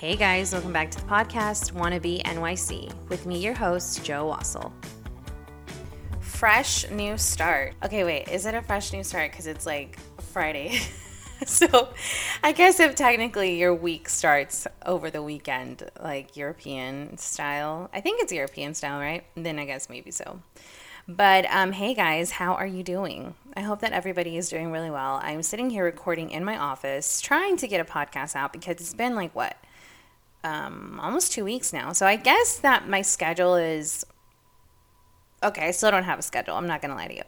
Hey guys, welcome back to the podcast Wannabe NYC with me, your host, Jo Waszle. Fresh new start. Okay, wait, is it a fresh new start? Because it's like Friday. so I guess if technically your week starts over the weekend, like European style, I think it's European style, right? Then I guess maybe so. But um, hey guys, how are you doing? I hope that everybody is doing really well. I'm sitting here recording in my office, trying to get a podcast out because it's been like what? Um, almost two weeks now. So I guess that my schedule is okay. I still don't have a schedule. I'm not to lie to you.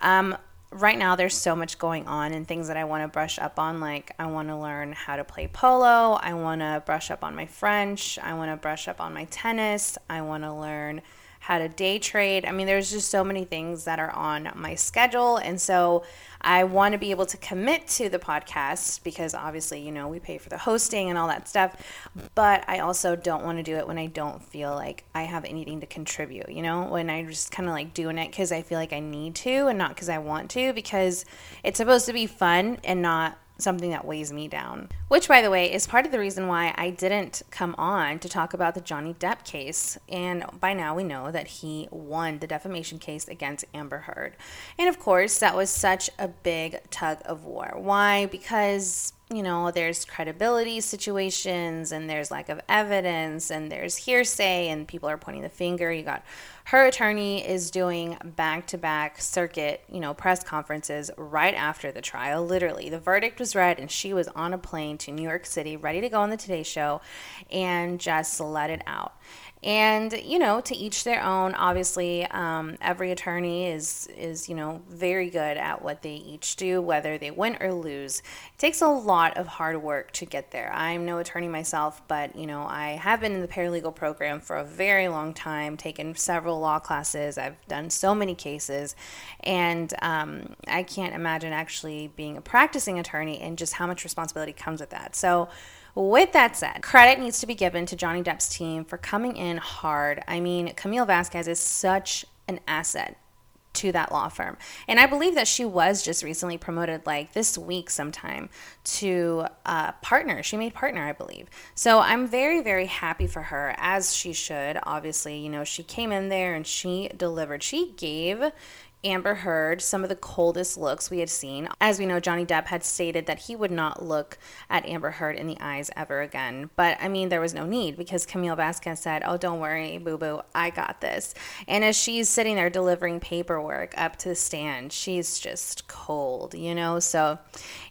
Um, right now there's so much going on and things that I want to brush up on like I want to learn how to play polo, I want to brush up on my French, I want to brush up on my tennis, I want to learn how to day trade. I mean, there's just so many things that are on my schedule. And so I want to be able to commit to the podcast because obviously, you know, we pay for the hosting and all that stuff. But I also don't want to do it when I don't feel like I have anything to contribute, you know, when I just kind of like doing it because I feel like I need to and not because I want to, because it's supposed to be fun and not something that weighs me down. Which, by the way, is part of the reason why I didn't come on to talk about the Johnny Depp case. And by now we know that he won the defamation case against Amber Heard. And of course, that was such a big tug of war. Why? Because you know, there's credibility situations and there's lack of evidence and there's hearsay and people are pointing the finger. You got her attorney is doing back to back circuit, you know, press conferences right after the trial. Literally, the verdict was read and she was on a plane to New York City ready to go on the Today Show and just let it out. And you know, to each their own. Obviously, um, every attorney is is you know very good at what they each do, whether they win or lose. It takes a lot of hard work to get there. I'm no attorney myself, but you know, I have been in the paralegal program for a very long time, taken several law classes. I've done so many cases, and um, I can't imagine actually being a practicing attorney and just how much responsibility comes with that. So with that said, credit needs to be given to Johnny Depp's team for coming in hard. I mean, Camille Vasquez is such an asset to that law firm. And I believe that she was just recently promoted, like this week sometime, to uh, partner. She made partner, I believe. So I'm very, very happy for her, as she should. Obviously, you know, she came in there and she delivered. She gave Amber Heard some of the coldest looks we had seen. As we know, Johnny Depp had stated that he would not look at Amber Heard in the eyes ever again. But I mean, there was no need because Camille Vasquez said, Oh, don't worry, boo boo, I got this. And as she's sitting there delivering paperwork up to the stand, she's just cold, you know? So,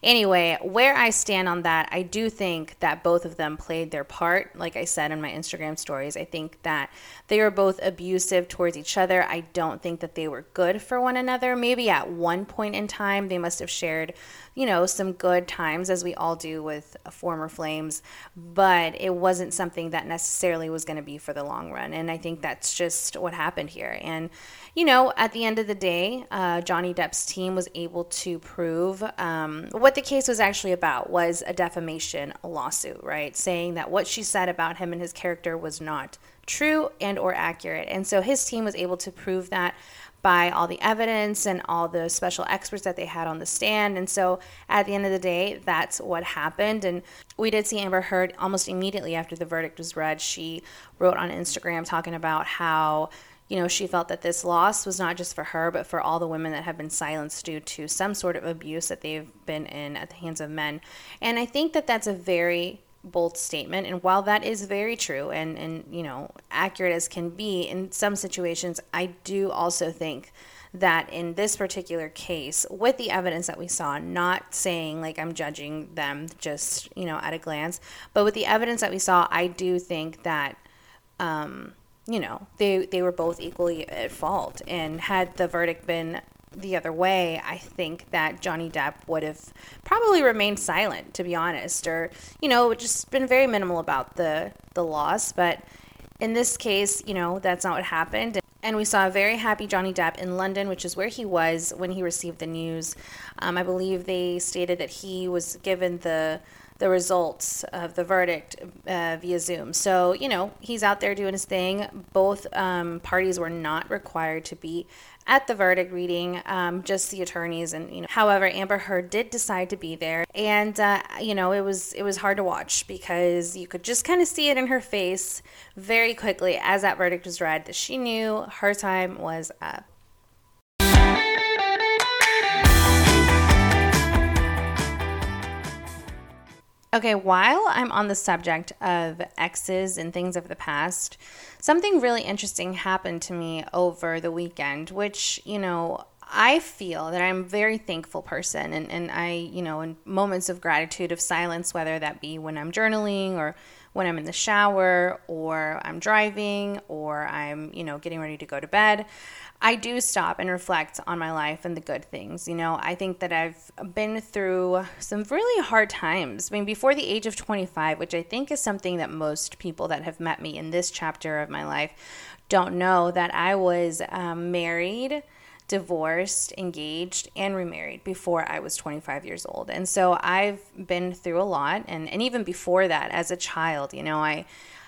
anyway, where I stand on that, I do think that both of them played their part. Like I said in my Instagram stories, I think that they were both abusive towards each other. I don't think that they were good for for one another. Maybe at one point in time, they must have shared, you know, some good times, as we all do with former flames, but it wasn't something that necessarily was going to be for the long run. And I think that's just what happened here. And, you know, at the end of the day, uh, Johnny Depp's team was able to prove um, what the case was actually about was a defamation lawsuit, right? Saying that what she said about him and his character was not true and or accurate. And so his team was able to prove that by all the evidence and all the special experts that they had on the stand. And so at the end of the day, that's what happened. And we did see Amber Heard almost immediately after the verdict was read. She wrote on Instagram talking about how you know, she felt that this loss was not just for her, but for all the women that have been silenced due to some sort of abuse that they've been in at the hands of men. And I think that that's a very bold statement. And while that is very true and and you know accurate as can be in some situations i do also think that in this particular case with the evidence that we saw not saying like i'm judging them just you know at a glance but with the evidence that we saw i do think that um you know they they were both equally at fault. And had the verdict been the other way, I think that Johnny Depp would have probably remained silent, to be honest, or you know, just been very minimal about the the loss. But in this case, you know, that's not what happened. And we saw a very happy Johnny Depp in London, which is where he was when he received the news. Um, I believe they stated that he was given the the results of the verdict uh, via Zoom. So, you know, he's out there doing his thing. Both um, parties were not required to be at the verdict reading, um, just the attorneys and you know. However, Amber Heard did decide to be there, and uh, you know it was it was hard to watch because you could just kind of see it in her face very quickly as that verdict was read that she knew her time was up. Okay, while I'm on the subject of exes and things of the past, something really interesting happened to me over the weekend, which, you know, I feel that I'm a very thankful person and, and I, you know, in moments of gratitude of silence, whether that be when I'm journaling or when I'm in the shower or I'm driving or I'm, you know, getting ready to go to bed. I do stop and reflect on my life and the good things. You know, I think that I've been through some really hard times. I mean, before the age of 25, which I think is something that most people that have met me in this chapter of my life don't know, that I was um, married, divorced, engaged, and remarried before I was 25 years old. And so I've been through a lot. And, and even before that, as a child, you know, I,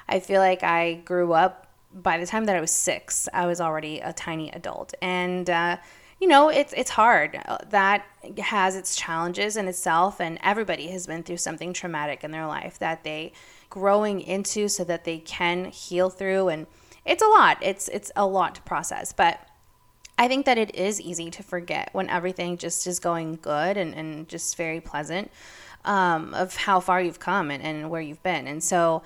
I feel like I grew up by the time that I was six, I was already a tiny adult. And, uh, you know, it's, it's hard. That has its challenges in itself, and everybody has been through something traumatic in their life that they growing into so that they can heal through. And it's a lot. It's, it's a lot to process. But I think that it is easy to forget when everything just is going good and, and just very pleasant um, of how far you've come and, and where you've been. And so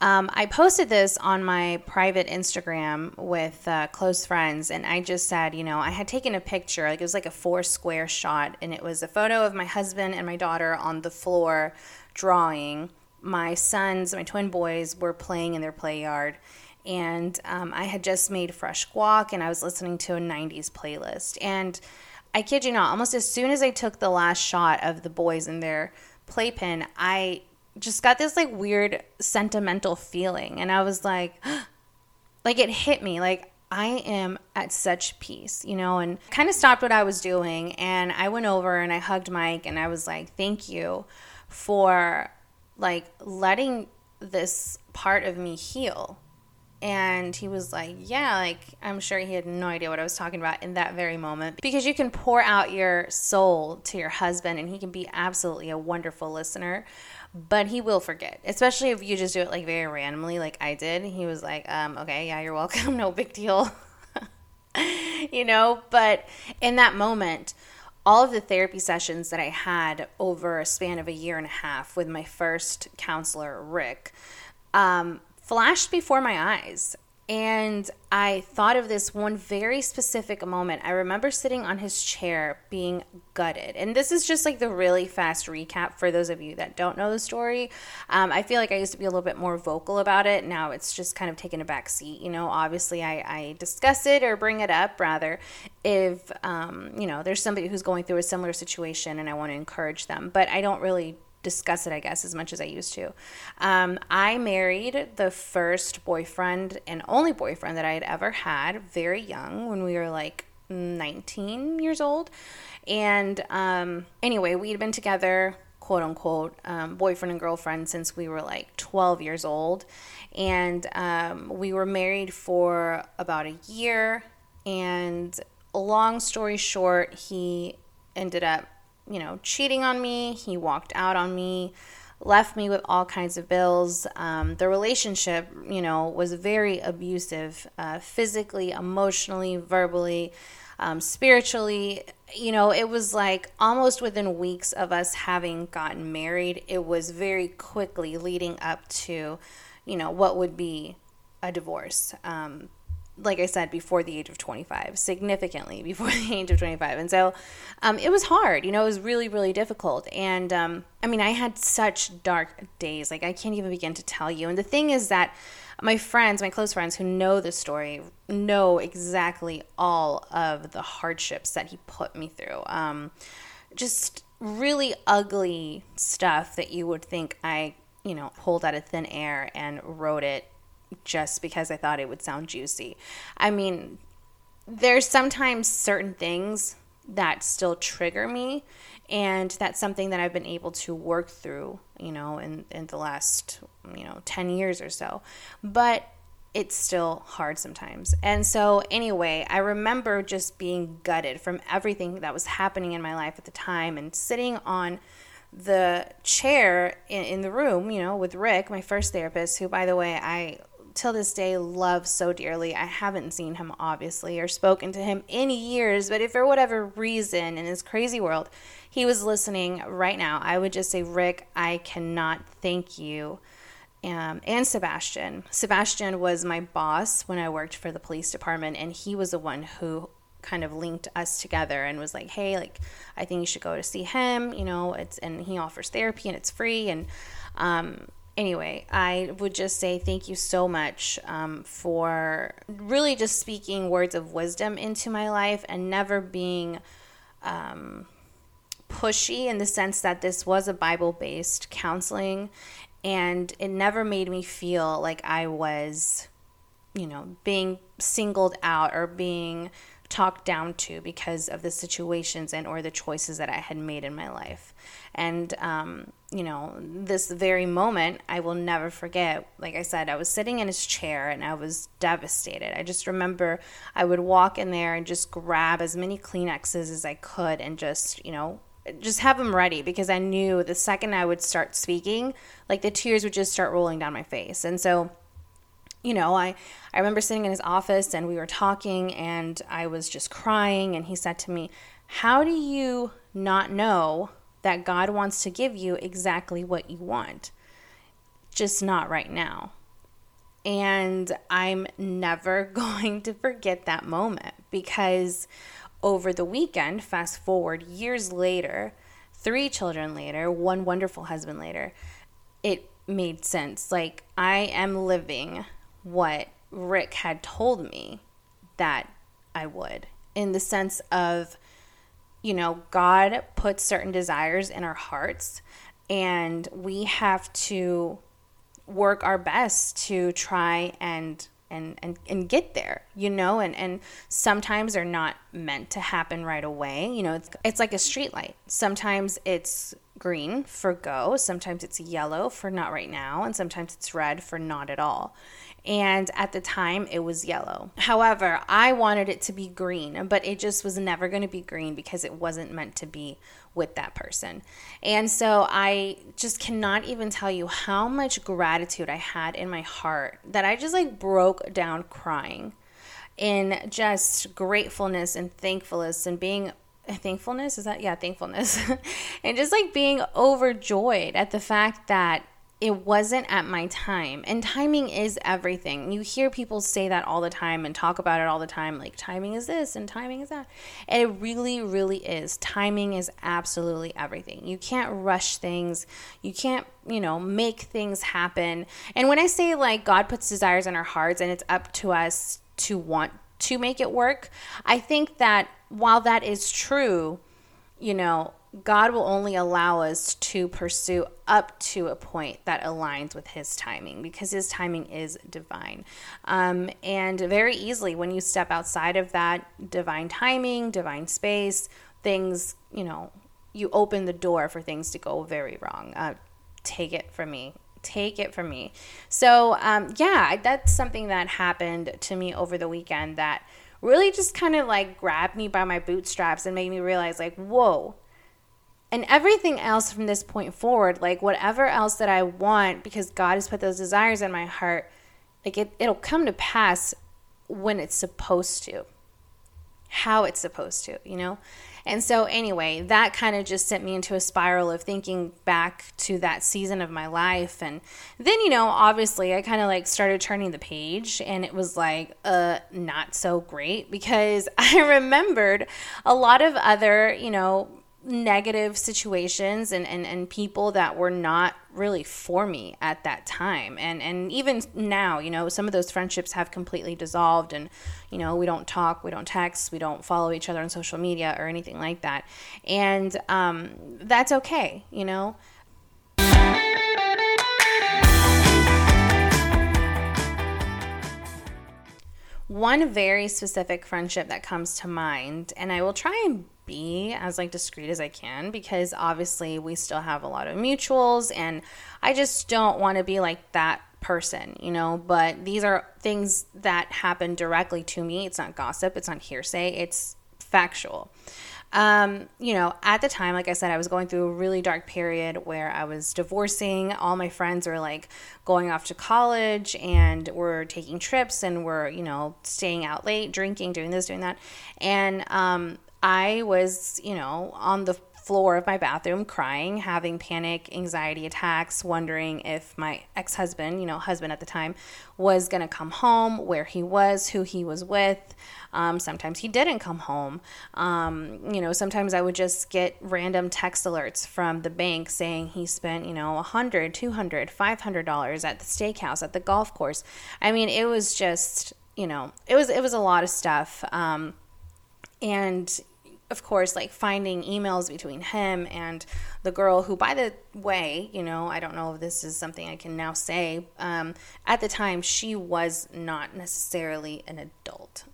um, I posted this on my private Instagram with uh, close friends, and I just said, you know, I had taken a picture, like it was like a four square shot, and it was a photo of my husband and my daughter on the floor drawing. My sons, my twin boys, were playing in their play yard, and um, I had just made fresh guac, and I was listening to a 90s playlist. And I kid you not, almost as soon as I took the last shot of the boys in their playpen, I just got this like weird sentimental feeling and i was like like it hit me like i am at such peace you know and kind of stopped what i was doing and i went over and i hugged mike and i was like thank you for like letting this part of me heal and he was like, Yeah, like I'm sure he had no idea what I was talking about in that very moment. Because you can pour out your soul to your husband and he can be absolutely a wonderful listener but he will forget, especially if you just do it like very randomly, like I did. He was like, um, okay, yeah, you're welcome, no big deal. you know, but in that moment, all of the therapy sessions that I had over a span of a year and a half with my first counselor, Rick, um, flashed before my eyes. And I thought of this one very specific moment. I remember sitting on his chair being gutted. And this is just like the really fast recap for those of you that don't know the story. Um, I feel like I used to be a little bit more vocal about it. Now it's just kind of taken a back seat. You know, obviously I, I discuss it or bring it up rather if, um, you know, there's somebody who's going through a similar situation and I want to encourage them. But I don't really discuss it, I guess, as much as I used to. Um, I married the first boyfriend and only boyfriend that I had ever had very young when we were like 19 years old. And um, anyway, we had been together, quote unquote, um, boyfriend and girlfriend since we were like 12 years old. And um, we were married for about a year. And long story short, he ended up you know, cheating on me. He walked out on me, left me with all kinds of bills. Um, the relationship, you know, was very abusive uh, physically, emotionally, verbally, um, spiritually. You know, it was like almost within weeks of us having gotten married, it was very quickly leading up to, you know, what would be a divorce. Um, like I said, before the age of 25, significantly before the age of 25. And so um, it was hard, you know, it was really, really difficult. And um, I mean, I had such dark days. Like, I can't even begin to tell you. And the thing is that my friends, my close friends who know the story, know exactly all of the hardships that he put me through. Um, just really ugly stuff that you would think I, you know, pulled out of thin air and wrote it just because I thought it would sound juicy. I mean, there's sometimes certain things that still trigger me, and that's something that I've been able to work through you know, in, in the last, you know, 10 years or so. But it's still hard sometimes. And so, anyway, I remember just being gutted from everything that was happening in my life at the time and sitting on the chair in, in the room, you know, with Rick, my first therapist, who, by the way, I till this day love so dearly. I haven't seen him, obviously, or spoken to him in years, but if for whatever reason in his crazy world he was listening right now, I would just say, Rick, I cannot thank you um, and Sebastian. Sebastian was my boss when I worked for the police department, and he was the one who kind of linked us together and was like, "Hey, like, I think you should go to see him. You know, it's and he offers therapy and it's free." And um, anyway, I would just say thank you so much um, for really just speaking words of wisdom into my life and never being. Um, pushy in the sense that this was a Bible based counseling and it never made me feel like I was, you know, being singled out or being talked down to because of the situations and or the choices that I had made in my life. And um, you know, this very moment I will never forget. Like I said, I was sitting in his chair and I was devastated. I just remember I would walk in there and just grab as many Kleenexes as I could and just, you know, just have them ready because I knew the second I would start speaking, like the tears would just start rolling down my face. And so, you know, I, I remember sitting in his office and we were talking and I was just crying. And he said to me, How do you not know that God wants to give you exactly what you want? Just not right now. And I'm never going to forget that moment because over the weekend, fast forward years later, three children later, one wonderful husband later, it made sense. Like, I am living what Rick had told me that I would, in the sense of, you know, God puts certain desires in our hearts, and we have to work our best to try and and, and, and get there, you know, and, and sometimes they're not meant to happen right away. You know, it's, it's like a street light. Sometimes it's green for go, sometimes it's yellow for not right now, and sometimes it's red for not at all. And at the time, it was yellow. However, I wanted it to be green, but it just was never going to be green because it wasn't meant to be with that person. And so I just cannot even tell you how much gratitude I had in my heart that I just like broke down crying in just gratefulness and thankfulness and being thankfulness is that yeah thankfulness and just like being overjoyed at the fact that it wasn't at my time. And timing is everything. You hear people say that all the time and talk about it all the time like timing is this and timing is that. And it really, really is. Timing is absolutely everything. You can't rush things. You can't, you know, make things happen. And when I say like God puts desires in our hearts and it's up to us to want to make it work, I think that while that is true, you know, God will only allow us to pursue up to a point that aligns with His timing because His timing is divine. Um, and very easily, when you step outside of that divine timing, divine space, things, you know, you open the door for things to go very wrong. Uh, take it from me. Take it from me. So, um, yeah, that's something that happened to me over the weekend that really just kind of like grabbed me by my bootstraps and made me realize, like, whoa and everything else from this point forward, like whatever else that I want, because God has put those desires in my heart, like it, it'll come to pass when it's supposed to, how it's supposed to, you know? And so, anyway, that kind of just sent me into a spiral of thinking back to that season of my life. And then, you know, obviously, I kind of like started turning the page, and it was like, uh, not so great because I remembered a lot of other, you know, negative situations and, and, and people that were not really for me at that time. And, and even now, you know, some of those friendships have completely dissolved and, you know, we don't talk, we don't text, we don't follow each other on social media or anything like that. And um, that's okay, you know. One very specific friendship that comes to mind, and I will try and be as like discreet as I can because obviously we still have a lot of mutuals and I just don't want to be like that person, you know, but these are things that happen directly to me. It's not gossip, it's not hearsay, it's factual. Um, you know, at the time, like I said, I was going through a really dark period where I was divorcing. All my friends were like going off to college and were taking trips and were, you know, staying out late, drinking, doing this, doing that. And um, I was, you know, on the floor of my bathroom crying, having panic, anxiety attacks, wondering if my ex husband, you know, husband at the time, was going to come home, where he was, who he was with. Um, sometimes he didn't come home. Um, you know, sometimes I would just get random text alerts from the bank saying he spent, you know, $100, $200, $500 at the steakhouse, at the golf course. I mean, it was just, you know, it was, it was a lot of stuff. Um, and of course, like finding emails between him and the girl who, by the way, you know, I don't know if this is something I can now say. Um, at the time, she was not necessarily an adult.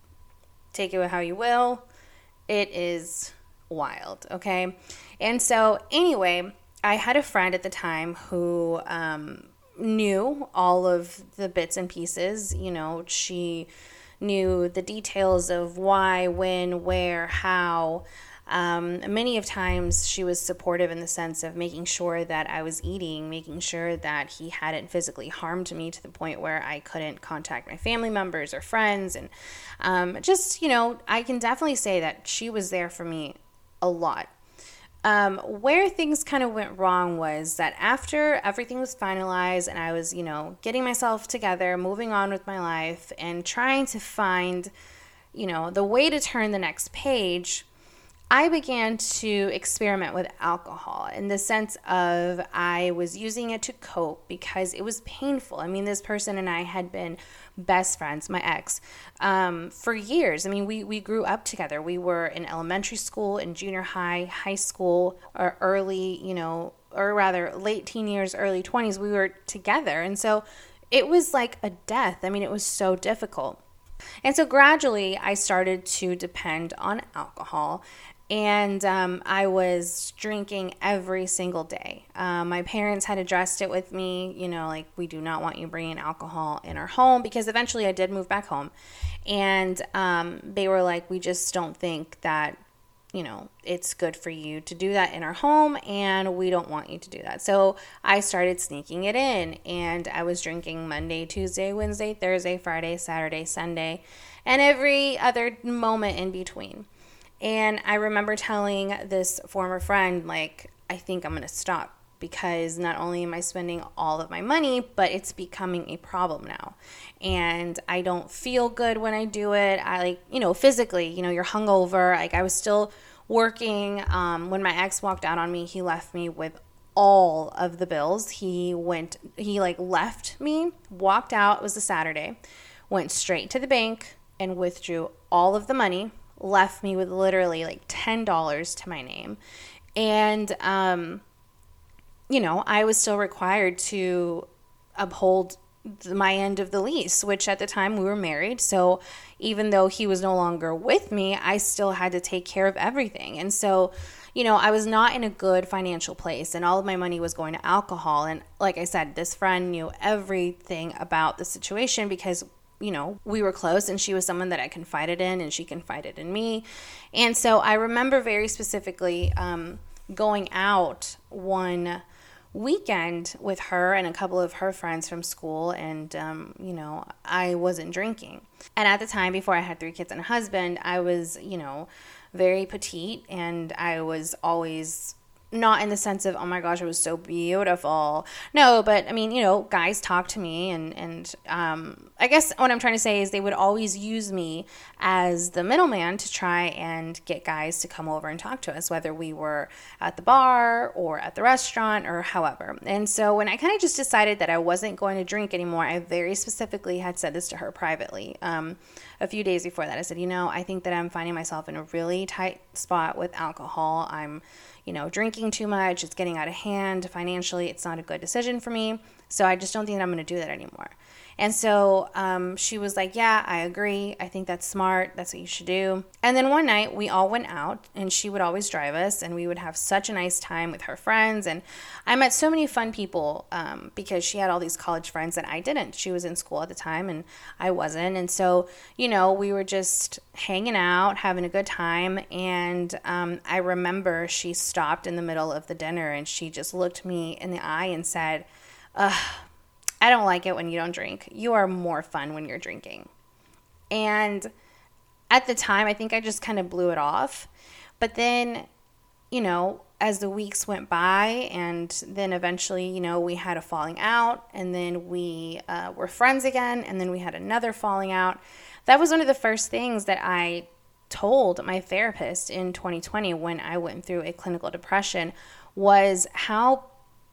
Take it how you will. It is wild, okay? And so, anyway, I had a friend at the time who um, knew all of the bits and pieces. You know, she knew the details of why, when, where, how. Um, many of times she was supportive in the sense of making sure that I was eating, making sure that he hadn't physically harmed me to the point where I couldn't contact my family members or friends. And um, just, you know, I can definitely say that she was there for me a lot. Um, where things kind of went wrong was that after everything was finalized and I was, you know, getting myself together, moving on with my life, and trying to find, you know, the way to turn the next page, I began to experiment with alcohol in the sense of I was using it to cope because it was painful. I mean, this person and I had been best friends, my ex, um, for years. I mean, we, we grew up together. We were in elementary school, in junior high, high school, or early, you know, or rather late teen years, early 20s. We were together. And so it was like a death. I mean, it was so difficult. And so gradually, I started to depend on alcohol and um, I was drinking every single day. Um, my parents had addressed it with me, you know, like we do not want you bringing alcohol in our home because eventually I did move back home, and um, they were like, we just don't think that you know it's good for you to do that in our home, and we don't want you to do that. So I started sneaking it in, and I was drinking Monday, Tuesday, Wednesday, Thursday, Friday, Saturday, Sunday, and every other moment in between. And I remember telling this former friend, like, I think I'm going to stop because not only am I spending all of my money, but it's becoming a problem now. And I don't feel good when I do it. I like, you know, physically, you know, you're hungover. Like, I was still working. Um, when my ex walked out on me, he left me with all of the bills. He went, he like left me, walked out. It was a Saturday, went straight to the bank and withdrew all of the money left me with literally like $10 to my name. And, um, you know, I was still required to uphold my end of the lease, which at the time we were married. So even though he was no longer with me, I still had to take care of everything. And so, you know, I was not in a good financial place and all of my money was going to alcohol. And like I said, this friend knew everything about the situation because you know, we were close and she was someone that I confided in and she confided in me. And so I remember very specifically um, going out one weekend with her and a couple of her friends from school and um, you know i wasn't drinking and at the time before i had three kids and a husband i was you know very petite and i was always not in the sense of oh my gosh it was so beautiful. No but i mean you know guys talk to me and and um, i guess what i'm trying to say is they would always use me as the middleman to try and get guys to come over and talk to us whether we were at the bar or at the restaurant or however. And so when i kind of just decided that i wasn't going to drink anymore i very specifically had said this to her privately um, a few days before that. I said you know i think that i'm finding myself in a really tight spot with alcohol. I'm you know, drinking too much, it's getting out of hand financially, it's not a good decision for me. So I just don't think that I'm going to do that anymore. And so um, she was like, Yeah, I agree. I think that's smart. That's what you should do. And then one night we all went out, and she would always drive us, and we would have such a nice time with her friends. And I met so many fun people um, because she had all these college friends that I didn't. She was in school at the time, and I wasn't. And so, you know, we were just hanging out, having a good time. And um, I remember she stopped in the middle of the dinner and she just looked me in the eye and said, Ugh I don't like it when you don't drink. You are more fun when you're drinking. And at the time, I think I just kind of blew it off. But then, you know, as the weeks went by, and then eventually, you know, we had a falling out, and then we uh, were friends again, and then we had another falling out. That was one of the first things that I told my therapist in 2020 when I went through a clinical depression was how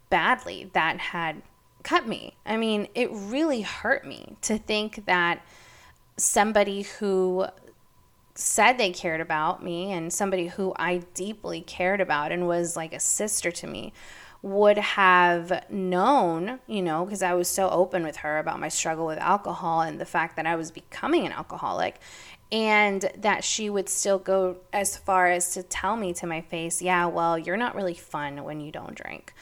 badly that had cut me. I mean, it really hurt me to think that somebody who said they cared about me and somebody who I deeply cared about and was like a sister to me would have known, you know, because I was so open with her about my struggle with alcohol and the fact that I was becoming an alcoholic, and that she would still go as far as to tell me to my face, yeah, well, you're not really fun when you don't drink.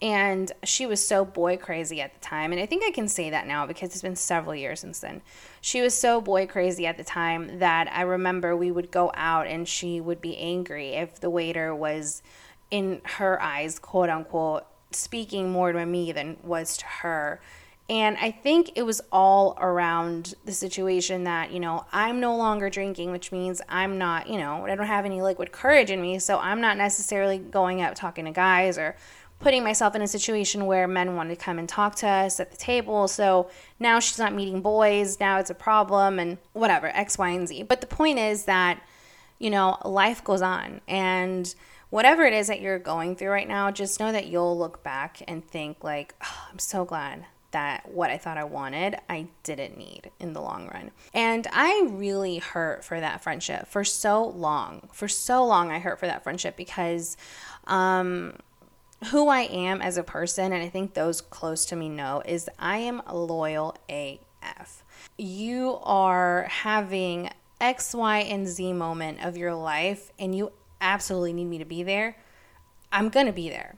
And she was so boy crazy at the time. And I think I can say that now because it's been several years since then. She was so boy crazy at the time that I remember we would go out and she would be angry if the waiter was, in her eyes, quote unquote, speaking more to me than was to her. And I think it was all around the situation that, you know, I'm no longer drinking, which means I'm not, you know, I don't have any liquid courage in me. So I'm not necessarily going out talking to guys or putting myself in a situation where men want to come and talk to us at the table. So now she's not meeting boys. Now it's a problem and whatever, X, Y, and Z. But the point is that, you know, life goes on. And whatever it is that you're going through right now, just know that you'll look back and think, like, oh, I'm so glad that what I thought I wanted, I didn't need in the long run. And I really hurt for that friendship for so long. For so long, I hurt for that friendship because, um, who I am as a person, and I think those close to me know, is I am loyal AF. You are having X, Y, and Z moment of your life, and you absolutely need me to be there. I'm gonna be there.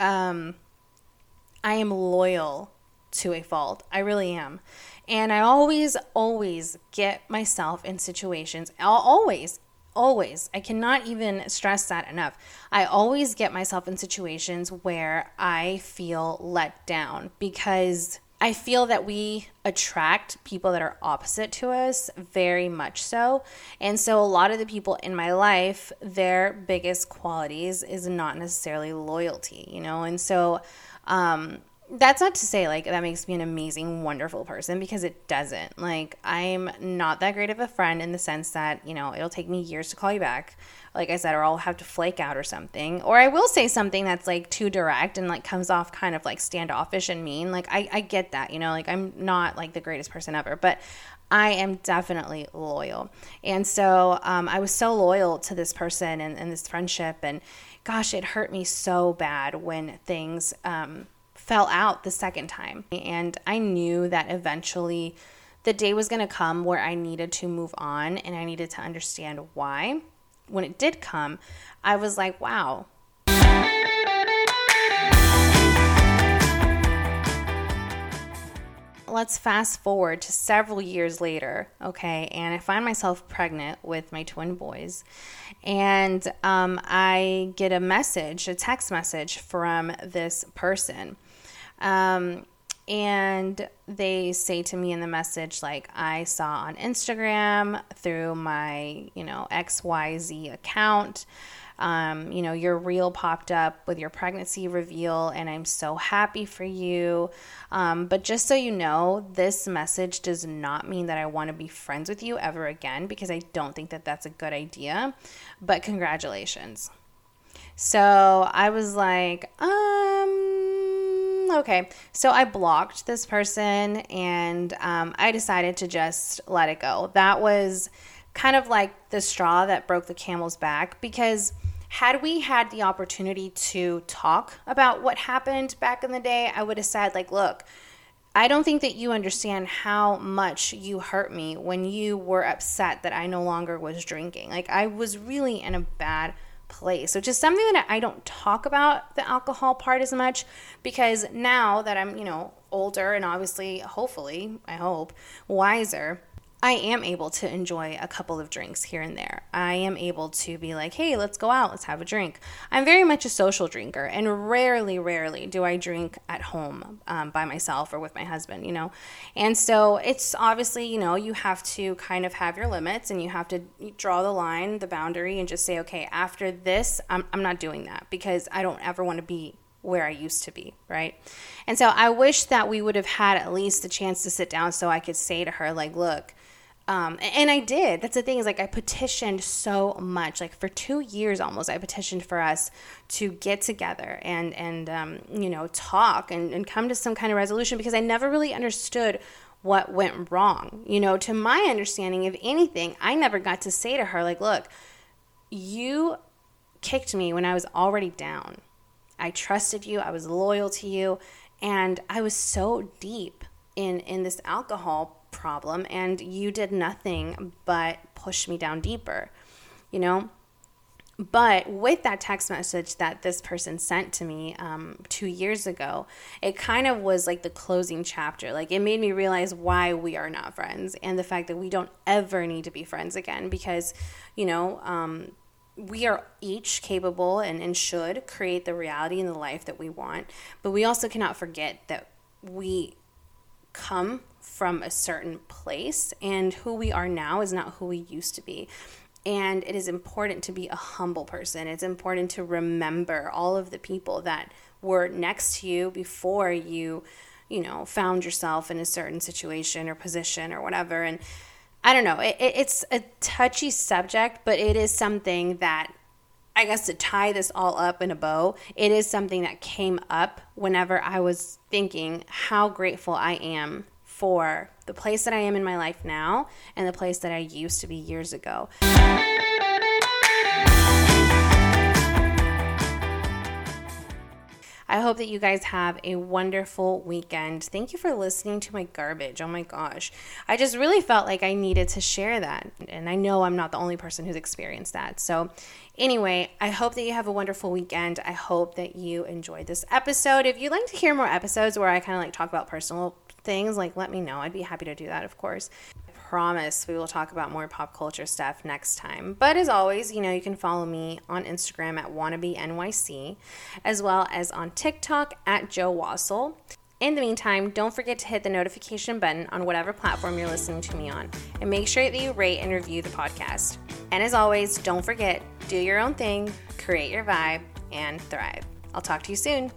Um, I am loyal to a fault. I really am. And I always, always get myself in situations, I'll always, always, I cannot even stress that enough. I always get myself in situations where I feel let down because I feel that we attract people that are opposite to us very much so. And so, a lot of the people in my life, their biggest qualities is not necessarily loyalty, you know? And so, um, that's not to say like that makes me an amazing wonderful person because it doesn't like i'm not that great of a friend in the sense that you know it'll take me years to call you back like i said or i'll have to flake out or something or i will say something that's like too direct and like comes off kind of like standoffish and mean like i, I get that you know like i'm not like the greatest person ever but I am definitely loyal. And so um, I was so loyal to this person and, and, this friendship. And gosh, it hurt me so bad when things um, fell out the second time. And I knew that eventually the day was going to come where I needed to move on and I needed to understand why. When it did come, I was like, wow. Let's fast forward to several years later, okay, and I find myself pregnant with my twin boys, and um, I get a message, a text message from this person um, and they say to me in the message, like, I saw on Instagram through my, you know, XYZ account, um, you know, your reel popped up with your pregnancy reveal, and I'm so happy for you. Um, but just so you know, this message does not mean that I want to be friends with you ever again because I don't think that that's a good idea. But congratulations. So I was like, um, okay. So I blocked this person and um, I decided to just let it go. That was kind of like the straw that broke the camel's back because had we had the opportunity to talk about what happened back in the day, I would have said, like, look, I don't think that you understand how much you hurt me when you were upset that I no longer was drinking. Like, I was really in a bad place, which is something that I don't talk about the alcohol part as much because now that I'm, you know, older and obviously, hopefully, I hope, wiser I am able to enjoy a couple of drinks here and there. I am able to be like, hey, let's go out, let's have a drink. I'm very much a social drinker, and rarely, rarely do I drink at home um, by myself or with my husband, you know? And so it's obviously, you know, you have to kind of have your limits and you have to draw the line, the boundary, and just say, okay, after this, I'm, I'm not doing that because I don't ever want to be where I used to be, right? And so I wish that we would have had at least a chance to sit down so I could say to her, like, look, um, and I did. That's the thing is like I petitioned so much, like for two years almost. I petitioned for us to get together and and um, you know talk and, and come to some kind of resolution because I never really understood what went wrong. You know, to my understanding, if anything, I never got to say to her like, "Look, you kicked me when I was already down. I trusted you. I was loyal to you, and I was so deep in in this alcohol problem and you did nothing but push me down deeper, you know? But with that text message that this person sent to me um, two years ago, it kind of was like the closing chapter. Like it made me realize why we are not friends and the fact that we don't ever need to be friends again because, you know, um, we are each capable and, and should create the reality and the life that we want. But we also cannot forget that we come from a certain place, and who we are now is not who we used to be. And it is important to be a humble person. It's important to remember all of the people that were next to you before you, you know, found yourself in a certain situation or position or whatever. And I don't know, it, it's a touchy subject, but it is something that I guess to tie this all up in a bow, it is something that came up whenever I was thinking how grateful I am for the place that I am in my life now and the place that I used to be years ago. I hope that you guys have a wonderful weekend. Thank you for listening to my garbage. Oh my gosh. I just really felt like I needed to share that. And I know I'm not the only person who's experienced that. So, anyway, I hope that you have a wonderful weekend. I hope that you enjoyed this episode. If you'd like to hear more episodes where I kind of like talk about personal things, like let me know. I'd be happy to do that, of course. I promise we will talk about more pop culture stuff next time. But as always, you know, you can follow me on Instagram at wannabenyc, as well as on TikTok at Jo Waszle. In the meantime, don't forget to hit the notification button on whatever platform you're listening to me on, and make sure that you rate and review the podcast. And as always, don't forget do your own thing, create your vibe, and thrive. I'll talk to you soon.